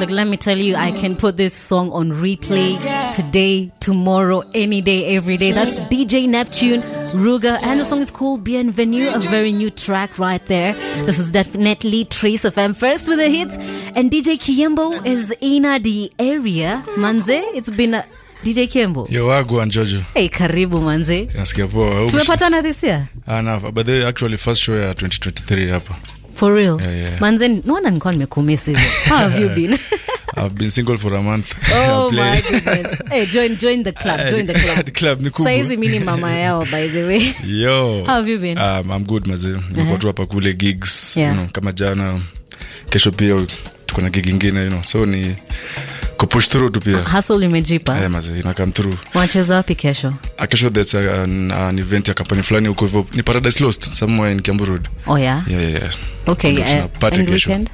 Like, let me tell you, I can put this song on replay today, tomorrow, any day, every day. That's DJ Neptune, Ruga, and the song is called Bienvenue, a very new track right there. This is definitely Trace FM first with the hits. And DJ Kyembo is in the area. Manze, it's been a DJ Kyembo. Yo, wagwan Jojo. Hey, karibu manze. Nasikia poa. Tumepatana this year? Ah, na, but they actually first show ya 2023 hapa. For real? Yeah, yeah. Manze, naona nilikuwa nimekumisi hivyo. How have you been? I've been single for a month. Oh my goodness. Hey, join join the club. Join the club. The club ni kubwa. Saizi mimi ni mama yao by the way. Yo. How have you been? Um, I'm good mazee. Nilikuwa tu hapa kule gigs. Yeah. You know, kama jana. Kesho pia tuko na gig ingine, you know. So ni kupush through tu pia. Hustle imejipa. eh maze ina come through. wacheza wapi kesho? Ah, Kesho there's an, an event ya kampani fulani huko hivyo. Ni Paradise Lost somewhere in Kiambu Road. Oh yeah. Yeah, yeah. Okay. Uh, party kesho. weekend?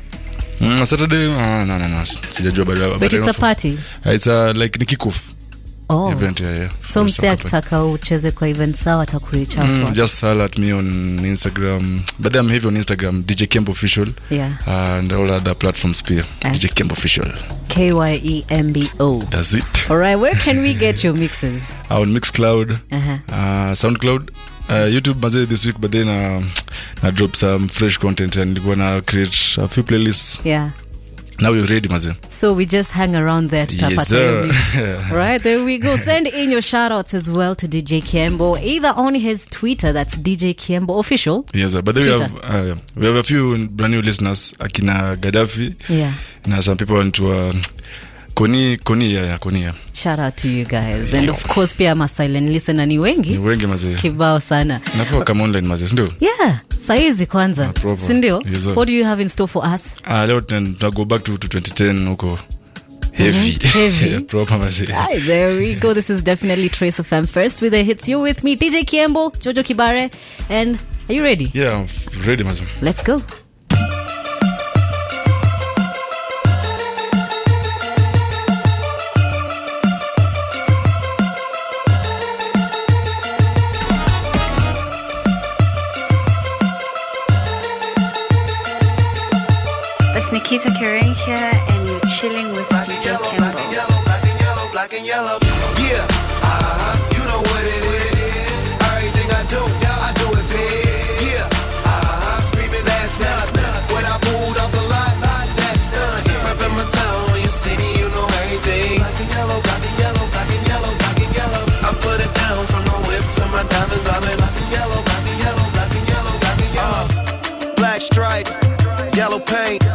Mm, Saturday, uh, no, no, no. Sijajua bado. But it's a party. Uh, It's a, like ni kickoff Oh. event, yeah, yeah. So mse akitaka ucheze kwa event sawa atakureach out. Mm, just holler at me on Instagram. But I'm heavy on Instagram, DJ Kemp Official, Yeah. and all other platforms pia. Ah. DJ Kemp Official. K Y E M B O. That's it. All right, where can we get your mixes? Uh, on Mixcloud, Uh-huh. uh, SoundCloud, uh, YouTube mazee this week, but then uh, na drop some fresh content and gonna create a few playlists. Yeah. Now you're ready mazee. So we just hang around there Yes, tutapata your sir. Right, there we go. Send in your shout outs as well to DJ Kyembo, either on his Twitter, that's DJ Kyembo official. Yes, sir. but then we have uh, we have a few brand new listeners, akina Gaddafi, Yeah. na some people into uh, Koni Koni yeah, yeah, Shout out to you guys. And of course, pia ma silent listener ni Ni wengi. wengi mazee. Kibao sana. Nafaa kama online mazee, sindio? Yeah, saizi kwanza. proper. Sindio? Yes. What do you have in store for us? Ah, leo tuna go back to, to 2010 huko heavy. Heavy. Proper mazee. Hi, there we go. This is definitely Trace of FM first with the hits. You with me, DJ Kiembo, Jojo Kibare. And are you ready? Yeah, I'm ready mazee. Let's go. Nikita Kering here, and you're chilling with DJ Kyembo. black and yellow. black and yellow, black and yellow. Yeah, uh-huh. You know what it is. Everything I do, I do it big. Yeah, uh-huh. Screaming that's not When I pulled off the lot, that's none. Reppin' my town, your city, you know everything. Black and yellow, black and yellow, black and yellow, black and yellow. I put it down from the whip to my diamonds. I've been black and yellow, black and yellow, black and yellow, black and yellow. Black stripe, yellow paint.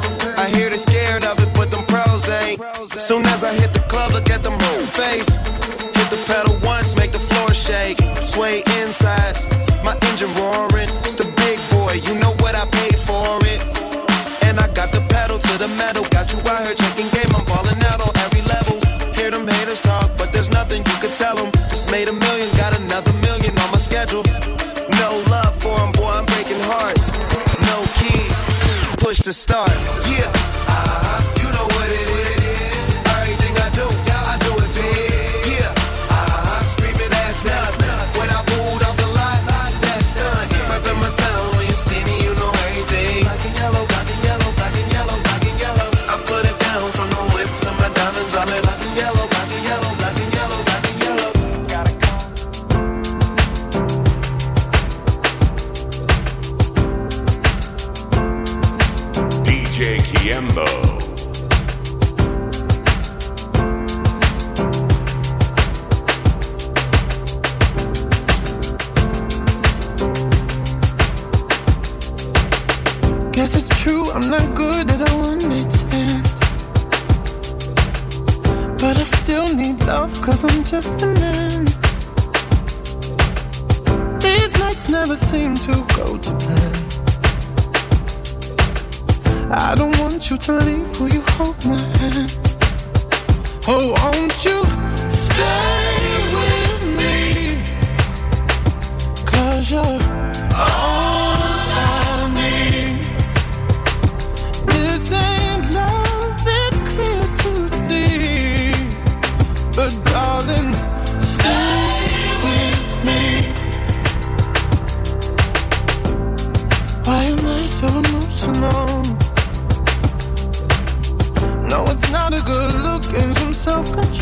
Scared of it, but them pros ain't. Soon as I hit the club, look at them whole face. Hit the pedal once, make the floor shake. Sway inside, my engine roaring. It's the big boy, you know what I paid for it. And I got the pedal to the metal. Got you out here checking game, I'm balling out on every level. Hear them haters talk, but there's nothing you could tell them. Just made a million,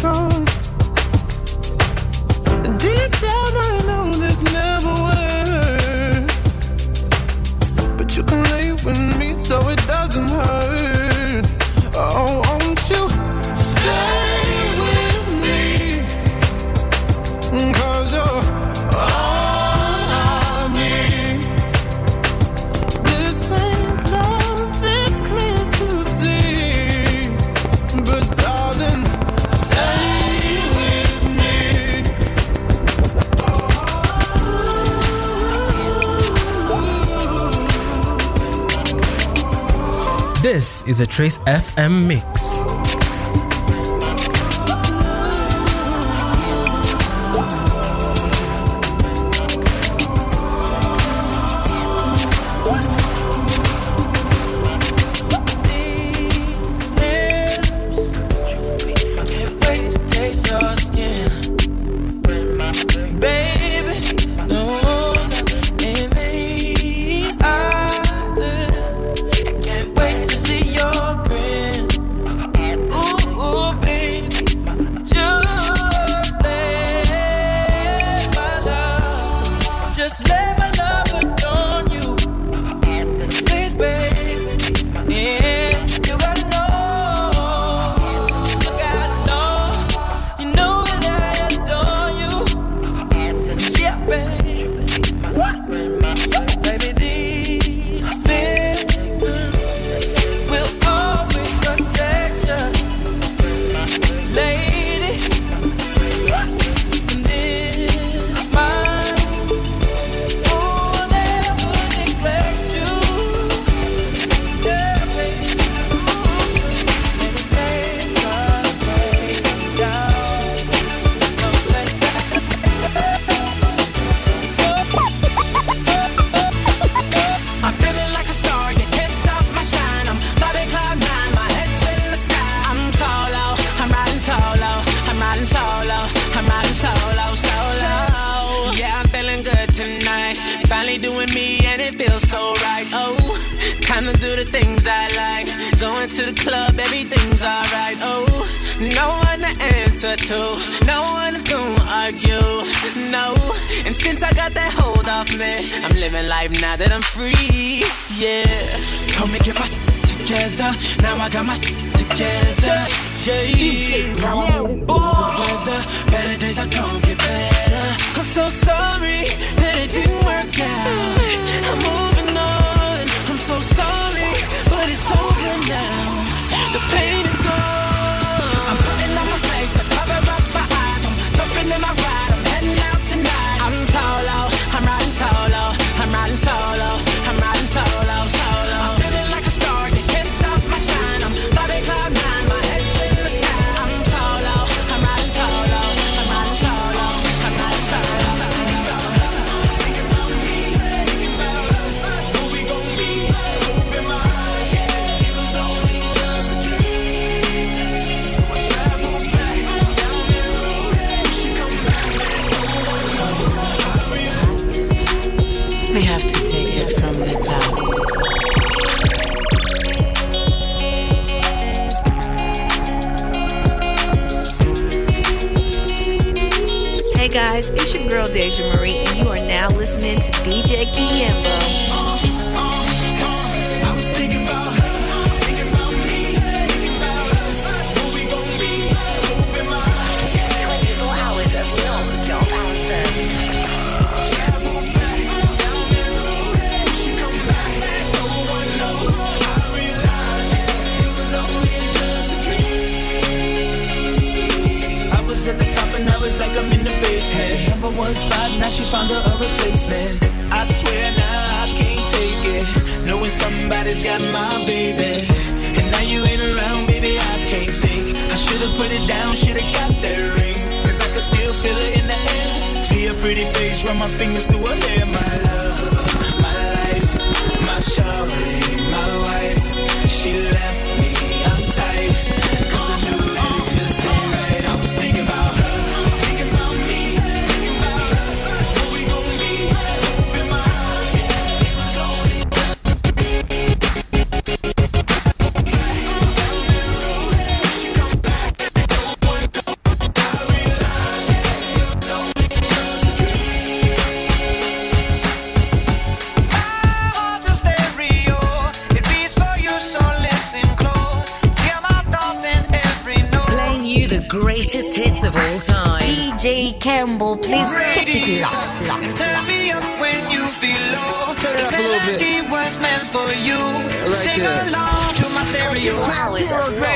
control. Is a Trace FM mix. So right sing there. along to my stereo. hours of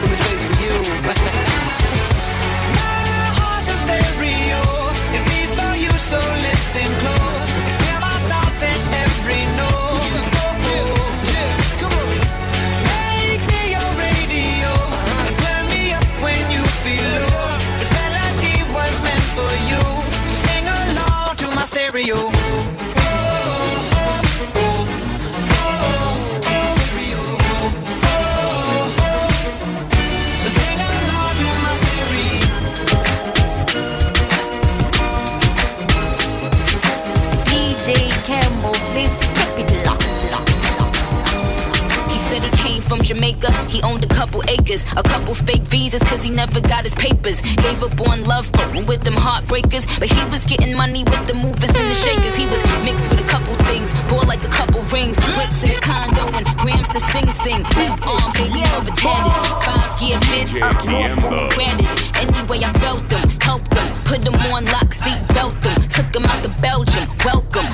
the only place for you. My heart's a stereo. It beats for you, so listen close. From Jamaica. He owned a couple acres, a couple fake visas, cause he never got his papers. Gave up on love but with them heartbreakers. But he was getting money with the movers and the shakers. He was mixed with a couple things, bought like a couple rings, bricks in a condo and grams to sing sing. Left arm, um, baby, never tatted. Five year bid, granted. Anyway, I felt them, helped them, put them on lock, seat belt them, took them out to Belgium. Welcome,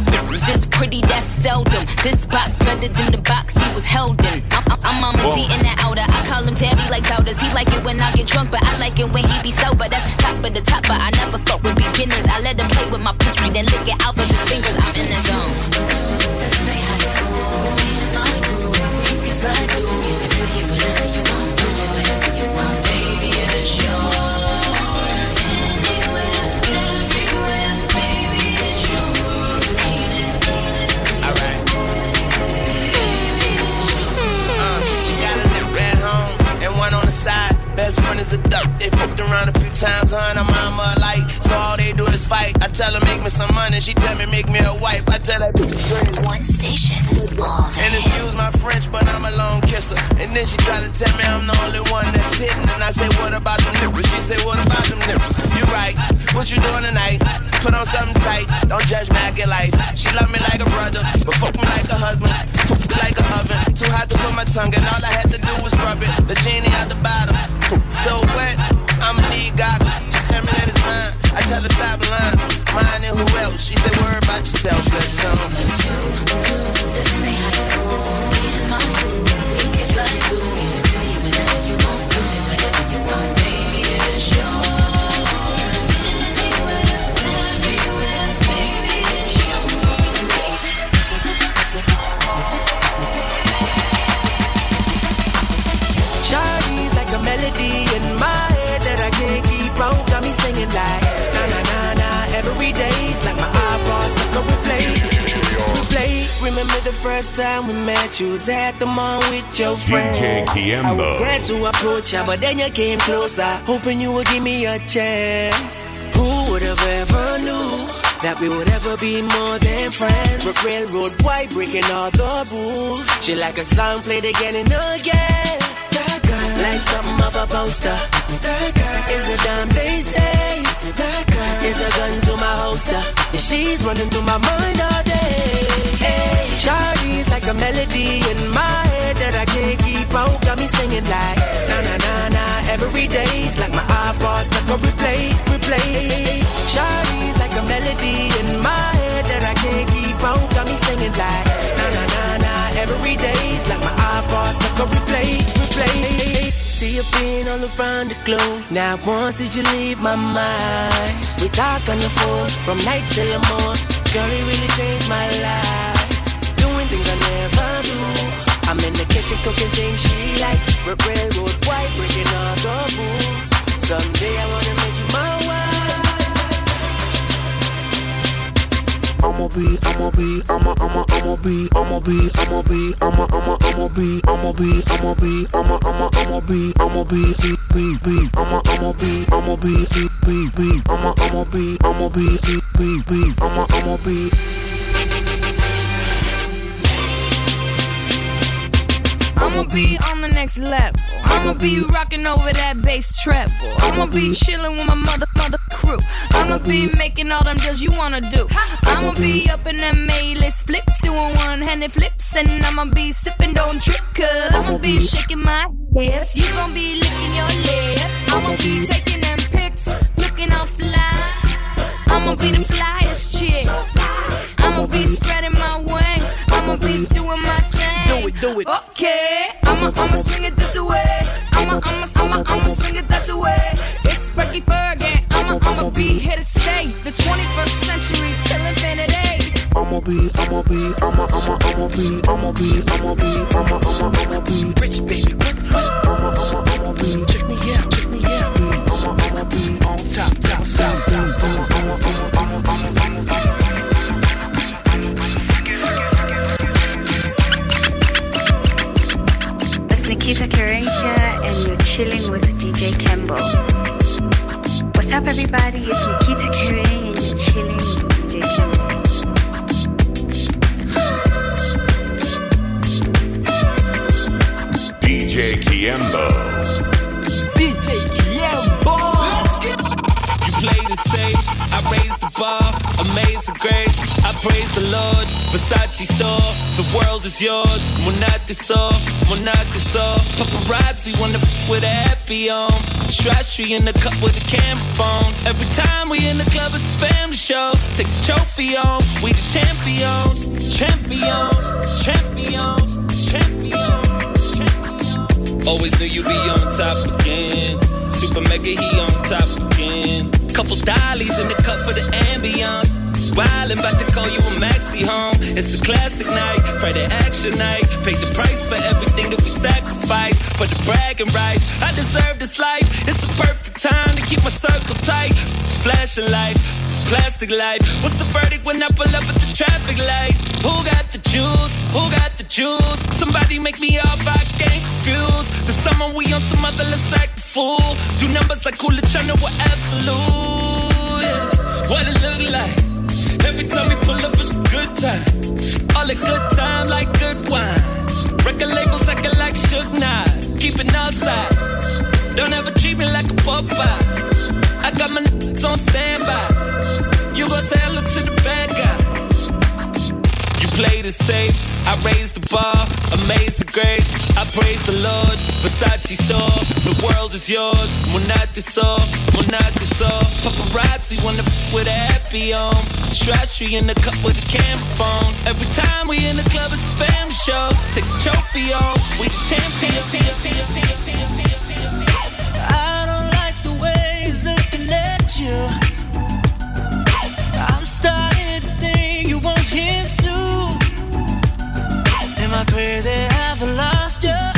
this pretty, that's seldom. This box better than the box he was held in. I- I- I'm Mama D in that outer. I call him Tabby like doubters. He like it when I get drunk, but I like it when he be sober. That's top of the top, but I never fuck with beginners. I let him play with my pussy, then lick it out of his fingers. I'm in the zone. Alright. Best friend is a duck. They fucked around a few times, her and her mama alike. So all they do is fight. I tell her make me some money, she tell me make me a wife. I tell her One station, all and excuse my French, but I'm a lone kisser. And then she try to tell me I'm the only one that's hitting. And I say, what about them nipples? She say, what about them nipples? You right. What you doing tonight? Put on something tight. Don't judge me, I get life. She love me like a brother, but fuck me like a husband. Fuck me like a oven. Too hot to put my tongue in. Was at the mall with your friend. DJ Kyembo. Tried to approach ya, but then you came closer, hoping you would give me a chance. Who would have ever knew that we would ever be more than friends? But railroad white breaking all the rules. She like a song played again and again. That girl, like something of a poster. That girl is a damn they say. That girl is a gun to my holster. And she's running through my mind all day. Shawty's like a melody in my head that I can't keep out. Got me singing like na na na na every day's like my iPod stuck on replay, replay. Shawty's like a melody in my head that I can't keep out. Got me singing like na na na na every day's like my iPod stuck on replay, replay. See you being all around the globe. Now once did you leave my mind? We talk on the phone from night till the morning. Girl, it really changed my life. Doing things I never do. I'm in the kitchen cooking things she likes. We're railroad white, breaking all the rules. Someday I wanna make you my wife. I'ma be, I'ma be, I'ma, I'ma, I'ma be, I'ma be, I'ma be, I'ma, I'ma, I'ma be, I'ma be, I'ma be, I'ma, I'ma, I'ma be, I'ma be, be, be, I'ma, I'ma be, I'ma be, be, be, I'ma, I'ma be, I'ma be, be, be, I'ma, I'ma be. I'ma be on the next level. I'ma be rocking over that bass treble. I'ma be chilling with my mother mother crew. I'ma be making all them deals you wanna do. I'ma be up in them A-list flicks, doing one-handed flips, and I'ma be sipping, don't trip, I'ma be shaking my hips. You gon' be licking your lips. I'ma be taking them pics, looking all fly. I'ma be the flyest chick. I'ma be spreading my wings. I'ma be doing my thing. Do it, do it. Okay, I'ma I'ma swing it this way. I'ma I'ma I'ma I'ma swing it that way. It's Frankie Fergie. I'ma I'ma be here to stay. The 21st century till infinity. I'ma be, I'ma be, I'ma, I'ma, I'ma be, I'ma be, I'ma be, I'ma, I'ma, I'ma be rich, baby. I'ma, I'ma, I'ma be. Check me out, check me out. I'ma, I'ma be on top, top, top, top, top. I'ma, I'ma, I'ma, It's Nikita Kering and you're chilling with DJ Tembo. What's up, everybody? It's Nikita Kering, and you're chilling with DJ Tembo. DJ Kyembo. DJ Kyembo. You played it safe. Bar. Amazing grace. I praise the Lord. Versace store. The world is yours. Monate so. Monate so. Paparazzi wanna f- with a happy on. Trashy in the cup with a camera phone. Every time we in the club, it's a family show. Take the trophy on. We the champions. Champions. Champions. Champions. Champions. Always knew you'd be on top again. Super mega, he on top again. Couple dollies in the cup for the ambiance. Wildin', about to call you a maxi home. It's a classic night, Friday action night. Paid the price for everything that we sacrificed. For the bragging rights, I deserve this life. It's a perfect time to keep my circle tight. Flashing lights, plastic light. What's the verdict when I pull up at the traffic light? Who got the juice? Who got the juice? Somebody make me off, I can't confused. The summer we on some other, let's fool. Do numbers like Cool China, we're absolute. What it look like? Every time we pull up, it's a good time. All a good time, like good wine. Record labels acting like Suge Knight. Keep it outside. Don't ever treat me like a Popeye. I got my n***s on standby. You gon' say hello to the bad guy. You played it safe. I raised the bar. Amazing grace. I praise the Lord. Versace store. The world is yours. So. Monate so. Paparazzi wanna f- with a happy on. Trashy in the cup with a camera phone. Every time we in the club, it's a family show. Take the trophy on. We the champion. I don't like the way he's looking at you. I'm starting I crazy? Have I lost you?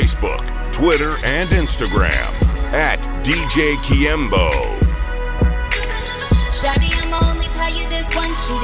Facebook, Twitter, and Instagram at DJ Kyembo. Shawty, I'm only tell you this once, you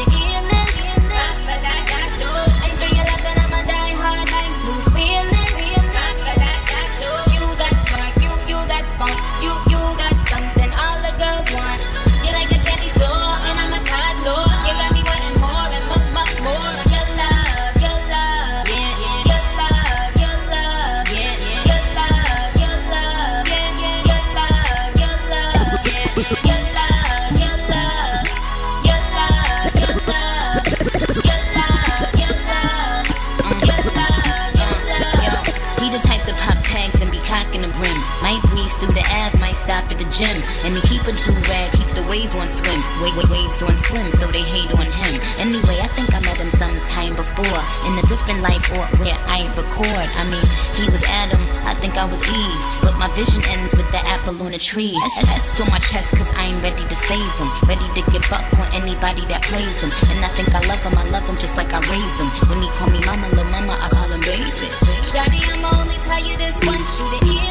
And he keep a do-rag, keep the wave on swim. Wait, wait, waves on swim, so they hate on him. Anyway, I think I met him sometime before. In a different life or where I record. I mean, he was Adam, I think I was Eve. But my vision ends with the apple on a tree. That's on my chest, cause I ain't ready to save him. Ready to get up on anybody that plays him. And I think I love him, I love him just like I raised him. When he call me mama, little mama, I call him baby. Shawty, I'ma only tell you this once, you to.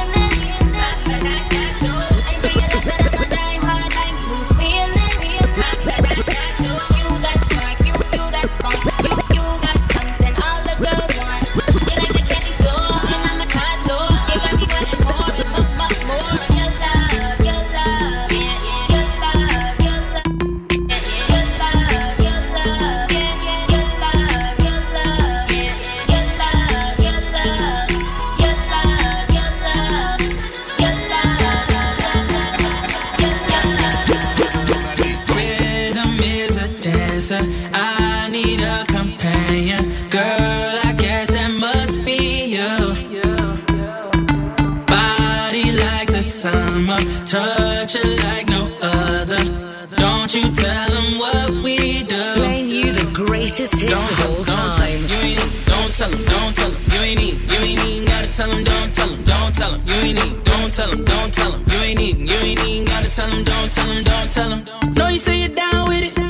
tell him, don't tell him, don't tell him. You ain't eating, don't tell him, don't tell him. You ain't eating, you ain't even Gotta tell him, don't tell him, don't tell him. Know you say you're down with it.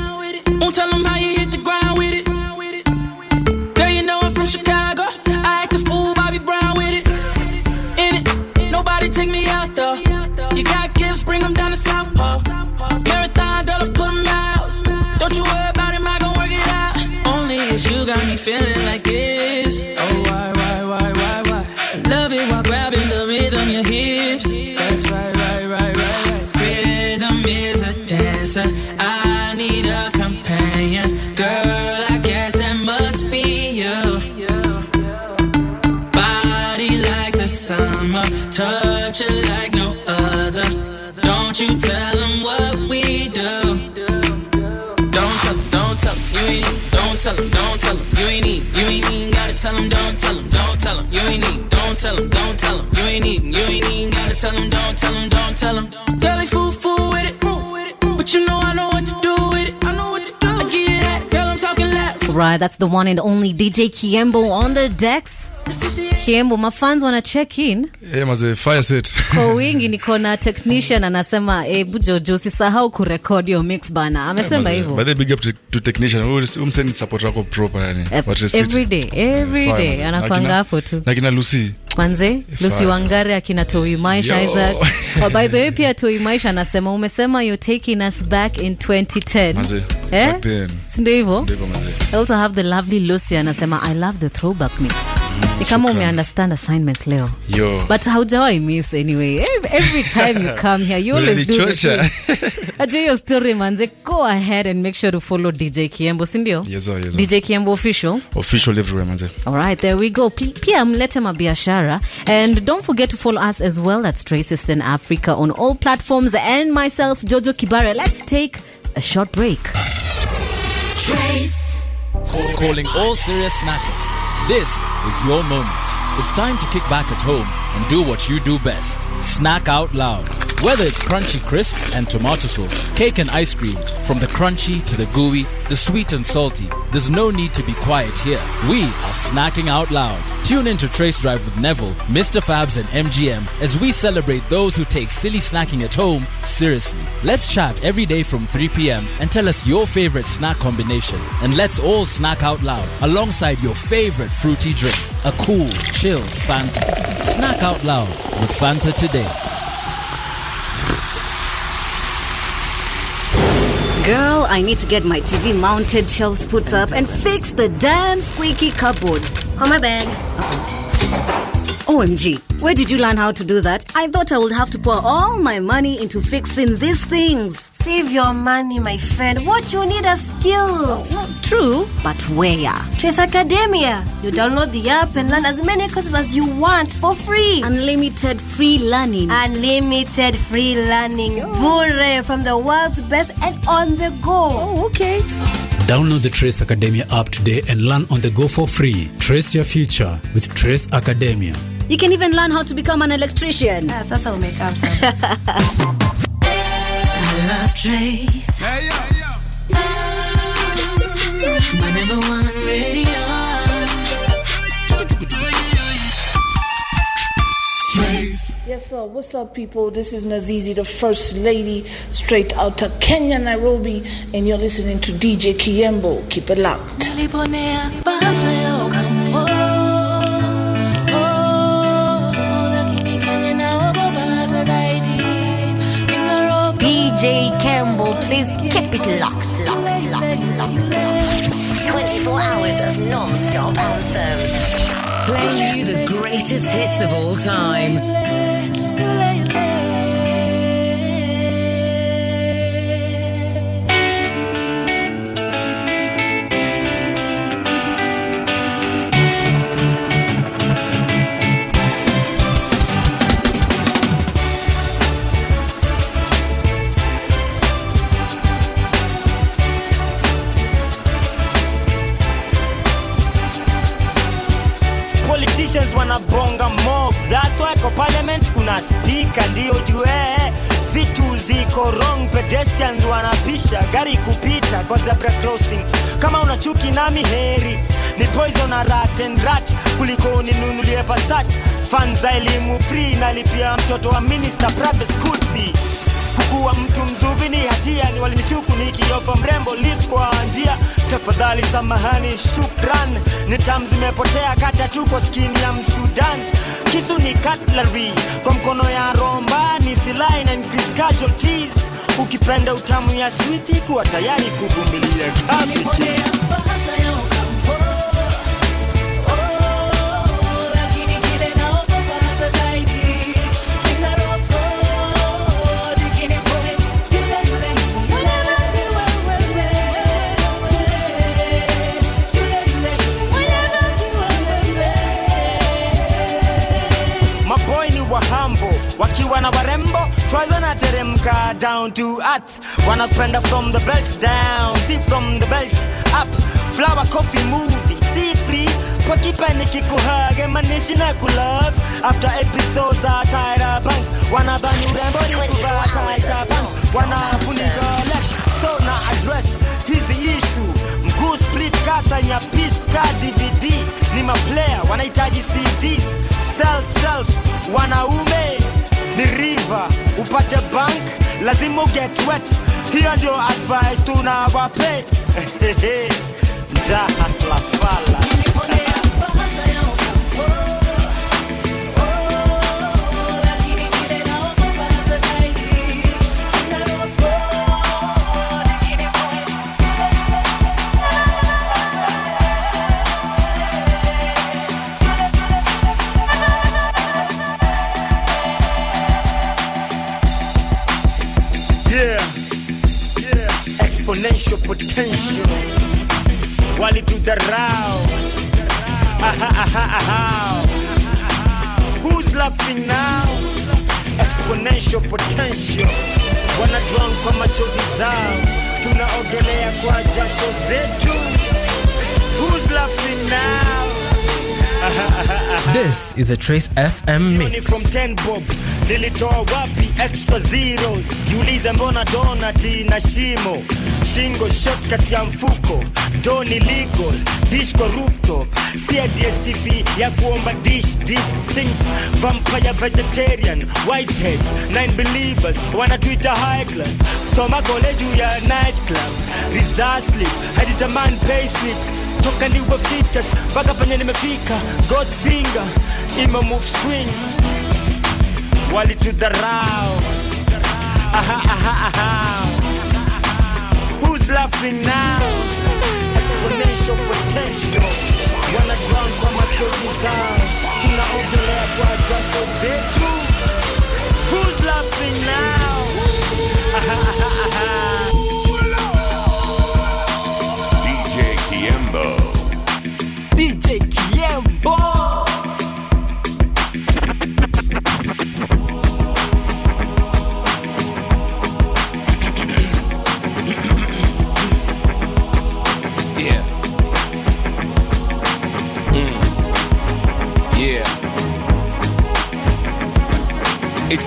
Won't tell him how you I need a companion, girl. I guess that must be you. Body like the summer, touch it like no other. Don't you tell them what we do. Don't tell them, don't tell them, you ain't. Don't tell don't tell you ain't need. You ain't even gotta tell don't tell don't tell you ain't need. Don't tell don't tell you ain't need. You ain't even gotta tell don't tell don't tell. right, that's the one and only DJ Kyembo on the decks. Kiembo mafans wana check in. Eh, maze fire set. Kwa wingi niko na technician anasema hebu Bujojo, usisahau kurekod yo mix bana. Amesema hivyo. by the big up to, to technician. Umseni support wako proper yani. Every day, every day, anakuanga hapo tu. na kina lucy. Manze lusi wangare akina toi maisha isaac. Oh, by the way pia toi maisha anasema umesema you taking us back in 2010 Maze, eh? back then. sindo hivyo? I also have the lovely lucy anasema i love the throwback mix ni kama shukran. umeunderstand assignment leo Yo. but haujawai miss anyway every, every time you come here you always do the Unanichosha. thing. ajua hiyo story manze go ahead and make sure to follow dj kyembo sindio Yes, sir, yes, sir. dj kyembo official official everywhere manze Alright, there we go. P- Pia mlete mabiashara. And don't forget to follow us as well. That's Trace Eastern Africa on all platforms. And myself, Jojo Kibare. Let's take a short break. Trace. Call- calling all serious snackers. This is your moment. It's time to kick back at home and do what you do best. Snack out loud. Whether it's crunchy crisps and tomato sauce, cake and ice cream, from the crunchy to the gooey, the sweet and salty, there's no need to be quiet here. We are snacking out loud. Tune in to Trace Drive with Neville, Mr. Fabs, and MGM as we celebrate those who take silly snacking at home seriously. Let's chat every day from 3 p.m. and tell us your favorite snack combination. And let's all snack out loud alongside your favorite fruity drink, a cool, chilled Fanta. Snack out loud with Fanta today. Girl, I need to get my TV mounted shelves put up and fix the damn squeaky cupboard. Oh, my bag. OMG, where did you learn how to do that? I thought I would have to pour all my money into fixing these things. Save your money, my friend. What you need are skills. True, but where? Trace Academia. You download the app and learn as many courses as you want for free. Unlimited free learning. Unlimited free learning. Bure from the world's best and on the go. Oh, okay. Download the Trace Academia app today and learn on the go for free. Trace your future with Trace Academia. You can even learn how to become an electrician. Ah, sasa umekaa sana. I love Trace. My number one radio. Yes, sir. What's up, people? This is Nazizi, the First Lady, straight out of Kenya, Nairobi, and you're listening to DJ Kyembo. Keep it locked. Niliponea bahasha ya oh, ukambo. Oh, oh, lakini Kenya naogopa hata zaidi. Finger of oh, DJ Campbell, please keep it locked, locked, locked, locked, locked. 24 hours of non-stop anthems. Playing you the greatest hits of all time. Kuna spika ndio jue vitu ziko wrong pedestrians wanapisha gari kupita kwa zebra crossing. Kama una chuki nami heri ni poison na rat and rat kuliko uninunulie pasat fan za elimu free nalipia mtoto wa minister private school fee kukuwa mtu mzuri ni hatia. Ni walinishuku nikiofa mrembo lift kwa njia. Tafadhali samahani shukran. Ni tam zimepotea kata tu kwa skini ya msudan. Kisu ni cutlery kwa mkono ya romba ni silaha na increase casualties. Ukipenda utamu ya switi kuwa tayari kuvumilia gravity down to earth. Wanapenda from the belt down see from the belt up. Flower coffee movie see free. Kwa kipande kikuhage manishi na kulove after episodes za Tyra Banks wanadhani urembo ni kuvaa Tyra Banks wanafunika less so na address hizi issue. Mguu split kasa nyapis ka DVD ni maplayer wanahitaji cds sell self wanaume ni river. Upate bank lazima uget wet. Hiyo ndio advice tunawape njaa hasla exponential potential. Walitudharau Aha, aha, aha. who's laughing now? Exponential potential. Wanadrunk kwa machozi zao. Tunaogelea kwa jasho zetu This is a Trace FM Hiyo ni mix. from 10 bob. Nilitoa wapi extra zeros? Jiulize mbona donati na shimo? Shingo shot kati ya mfuko. Doni legal dish kwa rooftop. Si ya dstv ya kuomba dish distinct. Vampire vegetarian whiteheads nine believers wanatuita high class. Soma kole juu ya night club reserve sleep haditamani pay slip toka niwe fitas mpaka penye nimefika. God's finger ima move strings. Walitudharau. Aha, aha, aha. who's laughing now? Exponential potential. Wana kwa machozi zao. Tunaogelea kwa jasho zetu. Who's laughing now. DJ Kyembo.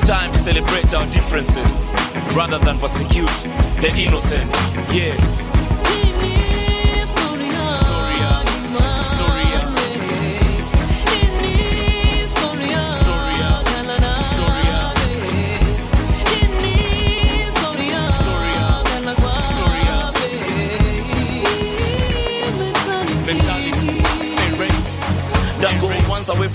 Time to celebrate our differences rather than persecute the innocent. Yeah.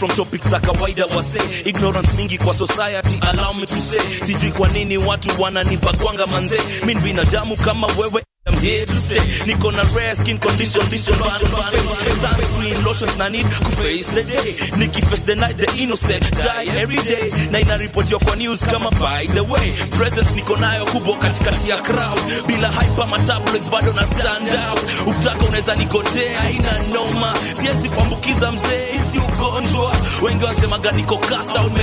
From topics za kawaida wase ignorance mingi kwa society allow me to say. Sijui kwa nini watu wananipa kwanga manze. Mi binadamu kama wewe here to stay. Niko na rare skin condition, vision, vision, condition. Sunscreen, lotions na need to face the day. Nikki face the night, the innocent die every day. Na inaripotiwa kwa news kama by the way. Presence niko nayo kubwa katikati ya crowd. Bila hype ama tablets bado na stand out. Ukitaka unaweza nikotea, haina noma. Siwezi kuambukiza mzee, isi ugonjwa. Wengi wasemaga niko cast out.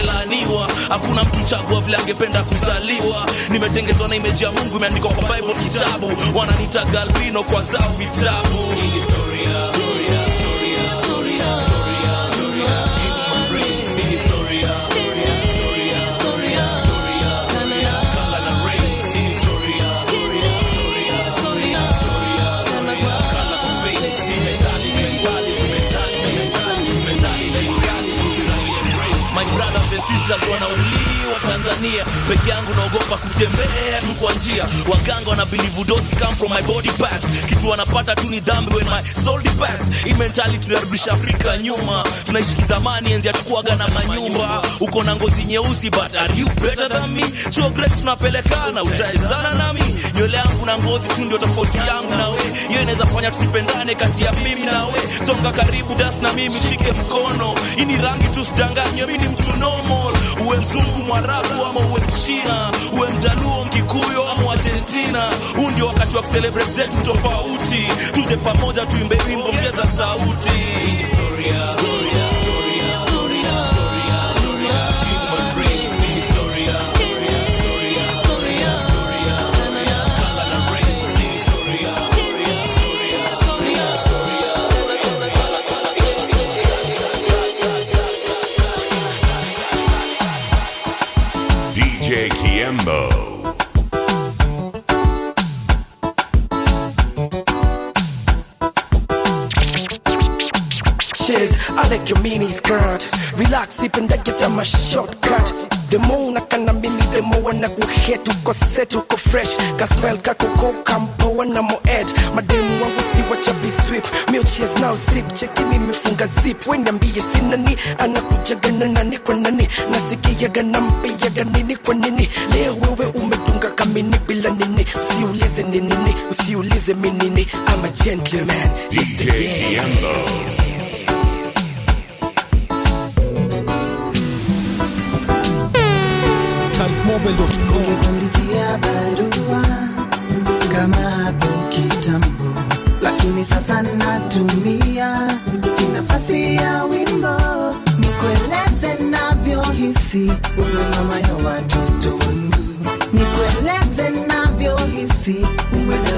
Hakuna mtu chagua vile angependa kuzaliwa. Nimetengezwa na image ya Mungu, imeandikwa kwa Bible kitabu. Wananiita Galvino kwa zao vitabu. Sisters wanauliwa Tanzania, peke yangu naogopa kutembea tu kwa njia. Waganga wana believe dosi come from my body parts, kitu wanapata tu ni dhambi when my soul departs. Hii mentality tunarudisha Afrika nyuma, tunaishi kizamani, enzi hatukuaga na manyumba. Uko na ngozi nyeusi but are you better than me? Chuo great tunapelekana, utaezana nami. Nywele yangu na ngozi tu ndio tofauti yangu na we, hiyo inaweza fanya tusipendane kati ya mimi na we. Songa karibu, dance na mimi, shike mkono. Hii ni rangi tu, sidanganywe, mimi ni mtu normal. Uwe mzungu, mwarabu ama uwe mchina, uwe mjaluo, mkikuyo ama argentina. Huu ndio wakati wa kucelebrate zetu tofauti, tuje pamoja tuimbe wimbo, ongeza sauti. Historia, historia, your mini skirt, relax ipendeke kama shortcut. Demo unakanamini demo wanakuhet uko set uko fresh. Kaspel kakoko kampoa na moed mademu wangu siwachabiswip miochies nao sip cheki nimefunga zip. Weniambie sinani anakujagana nani kwa nani nasikiaga nampiaga nini kwa nini leo wewe umedunga kamini bila nini usiulize ninini usiulize minini ama gentleman. Listen, yeah. yeah. Kiembo. Ungekuandikia barua kama hapo kitambo, lakini sasa natumia nafasi ya wimbo nikueleze navyohisi, uwe mama ya watoto wangu, nikueleze navyohisi, uelewa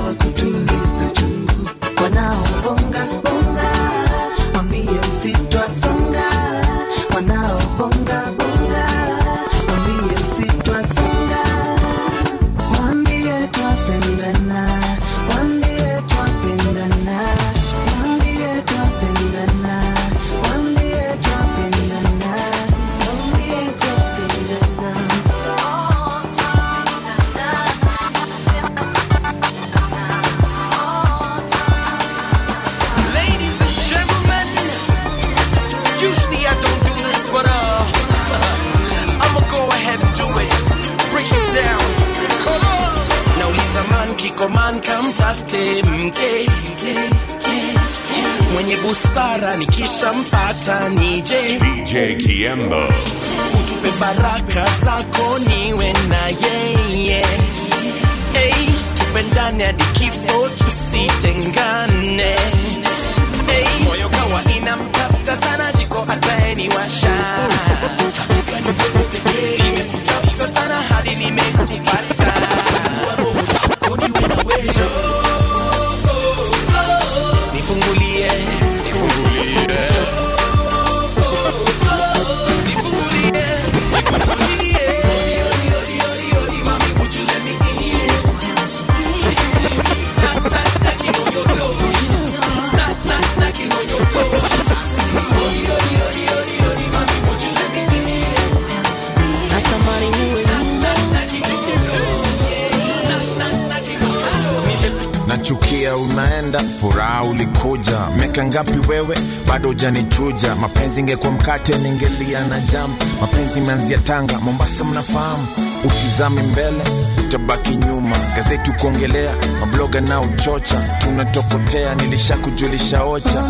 nachukia unaenda furaha ulikuja. Meka ngapi wewe? Bado hujanichuja. Mapenzi ingekuwa mkate ningelia na jam. Mapenzi imeanzia tanga mombasa mnafahamu utizami mbele utabaki nyuma. Gazeti kuongelea mabloga na uchocha. Tunatokotea nilishakujulisha ocha.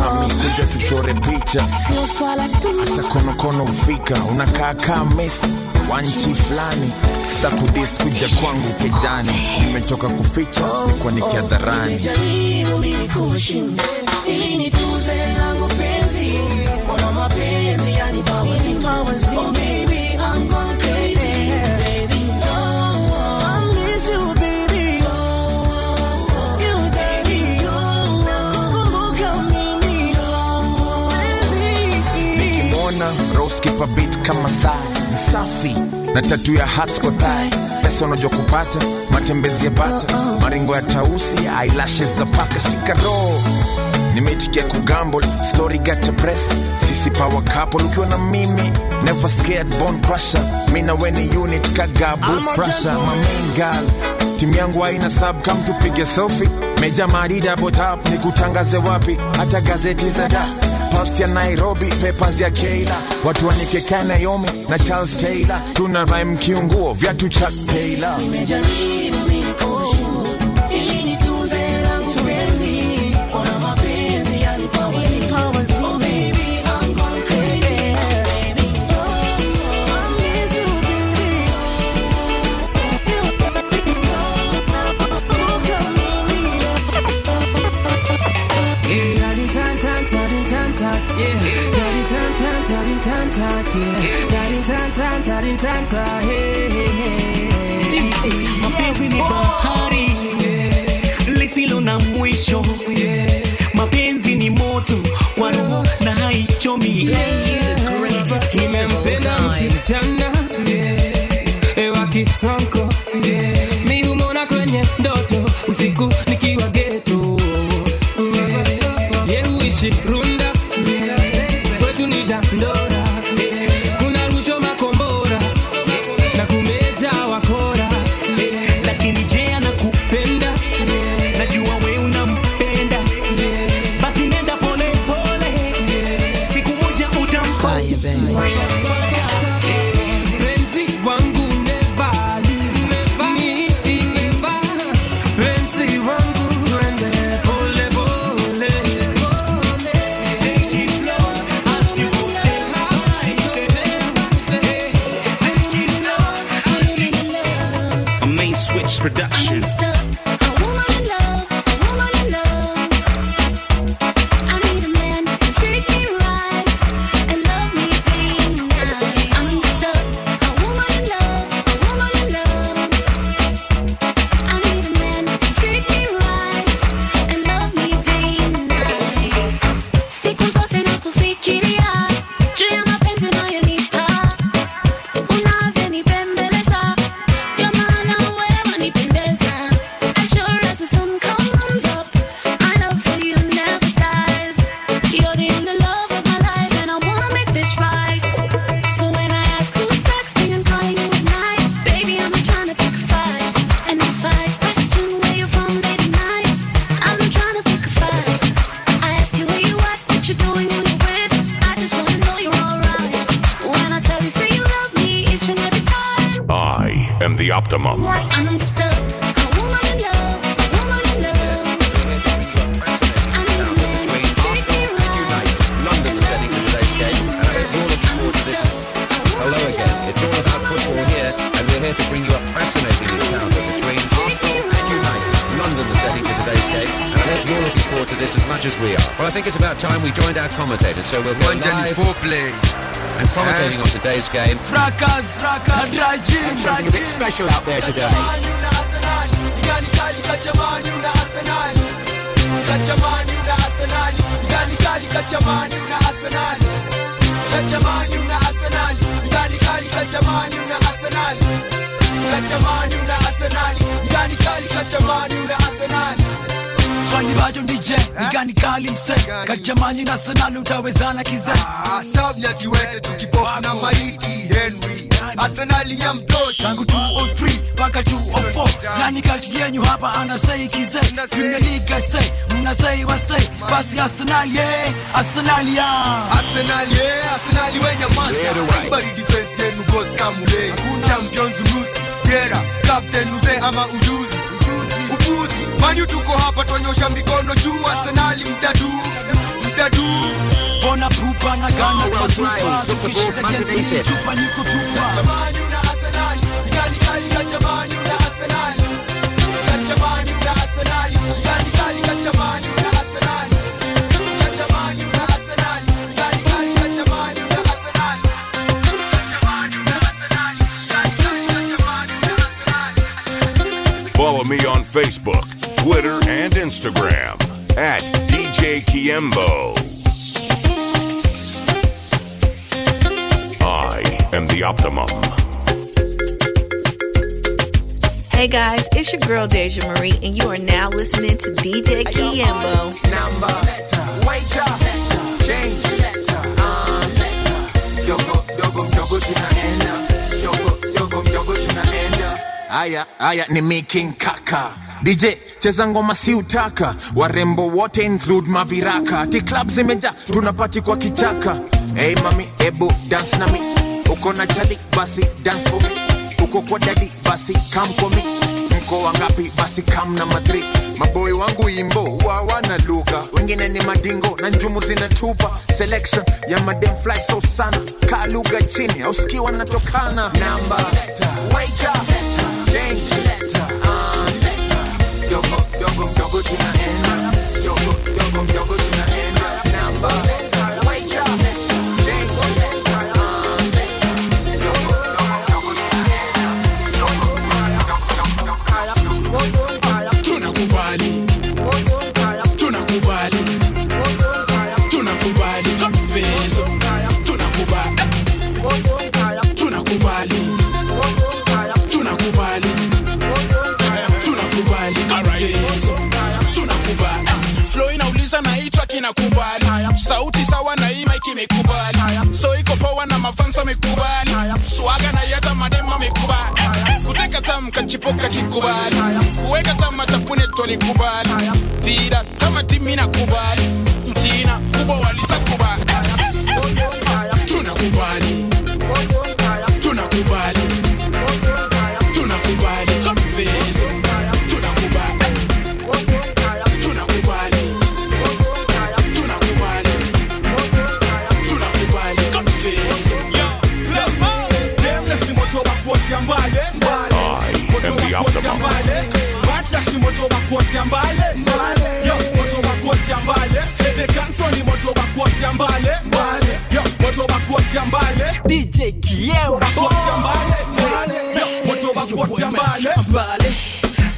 Mami kuja tuchore picha. Hata konokono ufika unakaa kaa mesi wa nchi fulani sitakudis kuja kwangu kejani nimetoka kuficha nikuwa nikiadharani Oh, mimi roskipa bit kama saa. Msafi na tatu ya hatskotai pesa unajua kupata matembezi ya bata. Maringo ya tausi eyelashes za paka. Shikaro nimeitikia kugambol story gata press sisi power couple ukiwa na mimi never scared bone crusher. Mi na weni unit kagabu frasha my main timu yangu haina sub kam tupige selfie meja marida botap ni kutangaze wapi? Hata gazeti za da. Pulse ya Nairobi, papers ya Keila, watu wanikeka Naomi na Charles Taylor, tuna rhyme kiunguo, viatu Chuck Taylor. Mse Kachamani na Arsenal utawezana kize Sabnya kiwete tukipofu na maiti Henry. Arsenali ya mtosha tangu 203 mpaka 204 nani kati yenyu hapa anasei kize? Premier League say mnasei wasei. Basi Arsenal ye Arsenal ya Arsenal ye Arsenal wenye masa Everybody defense yenu boss kamule. Champions unusi Gera Captain uze ama ujuzi Upuzi Manyu tuko hapa twanyosha mikono juu Arsenal mtadu Mtadu Bona pupa na gana za masupa Tukishinda geti chupa niko tupa Kachamani una Arsenal. Gani kali kachamani una Arsenal. Kachamani una Arsenal. Gani kali kachamani una Arsenal. Kachamani una Arsenal. Gani kali kachamani una Arsenal. Kachamani una Arsenal Gani kali kachamani una Arsenal. Follow me on Facebook, Twitter, and Instagram at DJ Kyembo. I am the optimum. Hey guys, it's your girl Deja Marie, and you are now listening to DJ Kyembo. Number. Wake up. Change. Uh, yogo Yogo Yogo tunaenda Yogo Yogo Yogo tunaenda Aya aya ni making kaka DJ cheza ngoma si utaka. Warembo wote include maviraka. Ti club zimeja tunapati kwa kichaka. Hey mami ebu dance na mi uko na chali basi dance for me. Uko kwa dadi basi come for me. Mko wangapi basi kam na madri maboi wangu imbo huwa wana lugha wengine ni madingo na njumu zinatupa. Selection ya madem fly so sana. Kaa lugha chini auski wanatokana namba Wake up, change, yogo, tunaenda. Yogo, yogo, yogo, tunaenda. Namba, wake damu kachipoka kikubali. Kuweka tamatapune tolikubali tira kama timi na kubali moto bakuatia mbale mbale. Yo, moto bakuatia mbale. DJ Kiembo bakuatia mbale mbale, Yo, moto bakuatia mbale. Mbale,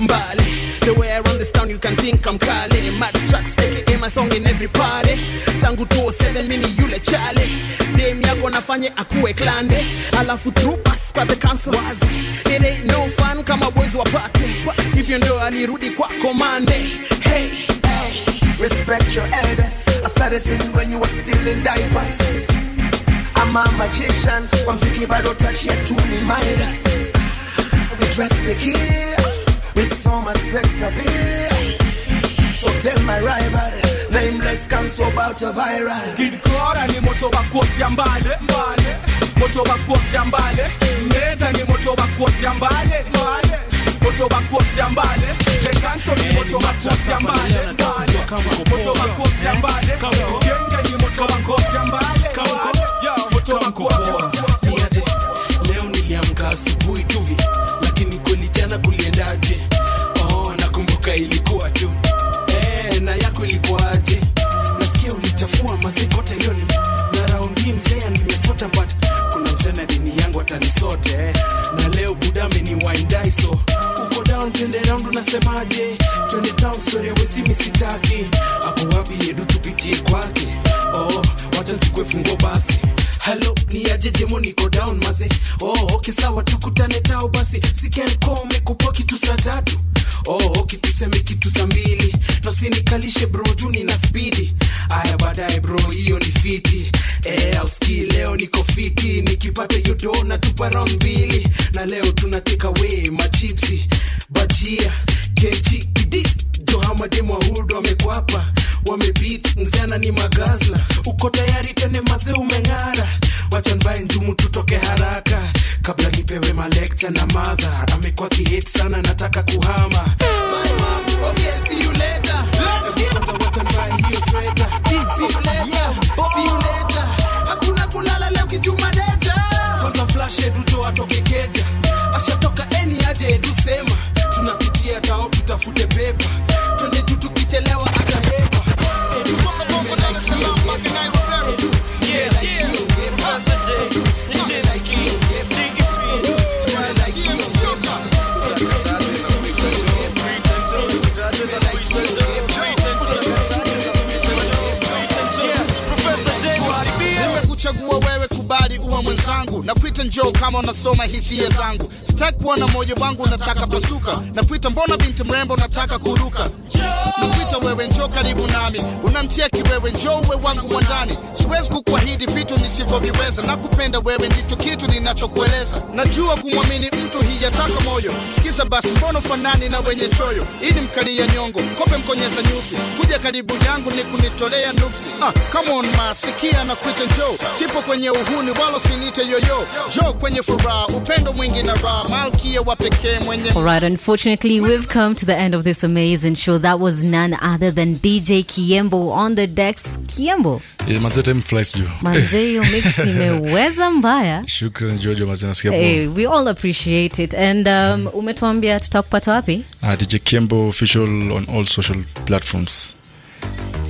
mbale. The way I run this town you can think I'm Kale. Mad tracks aka my song in every party Tangu 207 mimi yule chale. Dem yako nafanye akuwe klande. Alafu through pass kwa the council Wazi It. Ain't no fun kama boys wapate. Sivyo ndio alirudi kwa komande hey Respect your elders. I started singing when you were still in diapers. I'm a magician. Kwa mziki bado touch ya tu ni Midas We dress to kill With so much sex appeal. So tell my rival Nameless cancel about a viral. Kid Cora ni moto wa kuotea mbale mbale Moto wa kuotea mbale Meta ni moto wa kuotea mbale mbale moto bakuotea mbali lekansoni moto bakuotea mbali moto bakuotea mbali genge ni moto bakuotea mbali moto bakuotea leo niliamka asubuhi tuvi lakini kweli jana kuliendaje? Oh, nakumbuka ilikuwa tu. Eh, na yako ilikuwaje nasikia ulichafua mazikote yoni na raundi mzee nimesota but kuna mzee na dini yangu atanisote eh. na leo buda ameniwaindaiso twende round unasemaje twende town story ya westi misitaki ako wapi yedu tupitie kwake? Oh, wacha tukwe fungo basi. Halo ni aje jemo niko down maze. Oh, okay sawa tukutane tao basi. Sikenko kupoa kitu saa tatu. Oh, okay tuseme kitu saa mbili. Nosinikalishe bro juu nina spidi aya baadaye bro hiyo ni fiti. E, auski leo niko fiti. Nikipata hiyo do na tupa round mbili. Na leo moyo wangu unataka pasuka. Na kuita mbona binti mrembo unataka kuruka? Nakuita wewe njo karibu nami. Unamtia kiwewe njo uwe wangu mwandani siwezi kukuahidi vitu nisivyoviweza. Na kupenda wewe ndicho kitu ninachokueleza. Najua kumwamini mtu hiyataka moyo. Sikiza basi mbono fanani na wenye choyo? Ili mkalia nyongo. Kope mkonyeza nyusi. Kuja karibu yangu ni kunitolea nuksi. Ah, come on ma sikia na kuita njoo sipo kwenye uhuni wala sinite yoyo. Jo kwenye furaha upendo mwingi na raha. Malkia wa pekee mwenye All right, unfortunately, we've come to the end of this amazing show. That was none other than DJ Kiembo on the decks. Kiembo, yeah, mazee time flies juu manze, hiyo mix imeweza mbaya. shukran jojo mazee nasikia. Hey, we all appreciate it. and um, umetuambia tutakupata wapi? Uh, dj Kembo official on all social platforms.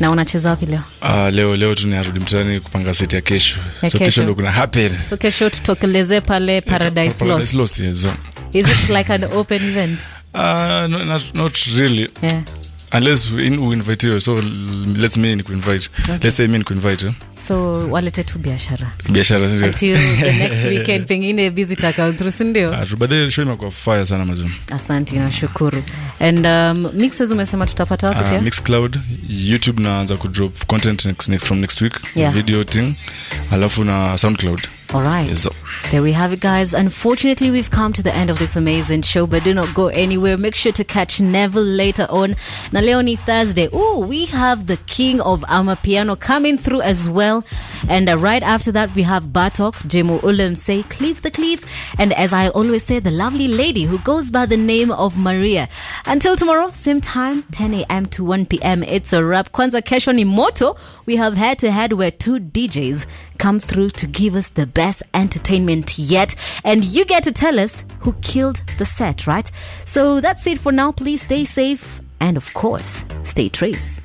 Na unacheza wapi leo? Uh, leo leo tunarudi mtaani kupanga seti ya kesho. Ya so kesho. kesho. ndo kuna happen. So kesho tutokeleze pale paradise Paradise lost. Lost, yes, is it like an open event? Uh, no, not, not really. Yeah. Unless in we invite you so let's me ni kuinvite Okay. let's say me ni kuinvite eh? so walete tu biashara biashara sindio? until the next weekend pengine visitor account through sindio Ah, but then show imekuwa fire sana mazum asanti nashukuru and um, mixes umesema tutapata wapi uh, mix cloud youtube naanza kudrop content next, from next week Yeah. video thing alafu na soundcloud All right. So. There we have it, guys. Unfortunately, we've come to the end of this amazing show, but do not go anywhere. Make sure to catch Neville later on. Now, Leonie Thursday. Oh, we have the king of Amapiano coming through as well. And uh, right after that, we have Batok, Jemo Ulam say, Cleave the Cleave. And as I always say, the lovely lady who goes by the name of Maria. Until tomorrow, same time, 10 a.m. to 1 p.m. It's a wrap. Kwanza Keshoni moto. We have head to head where two DJs come through to give us the best entertainment yet. And you get to tell us who killed the set, right? So that's it for now. Please stay safe and, of course, stay trace.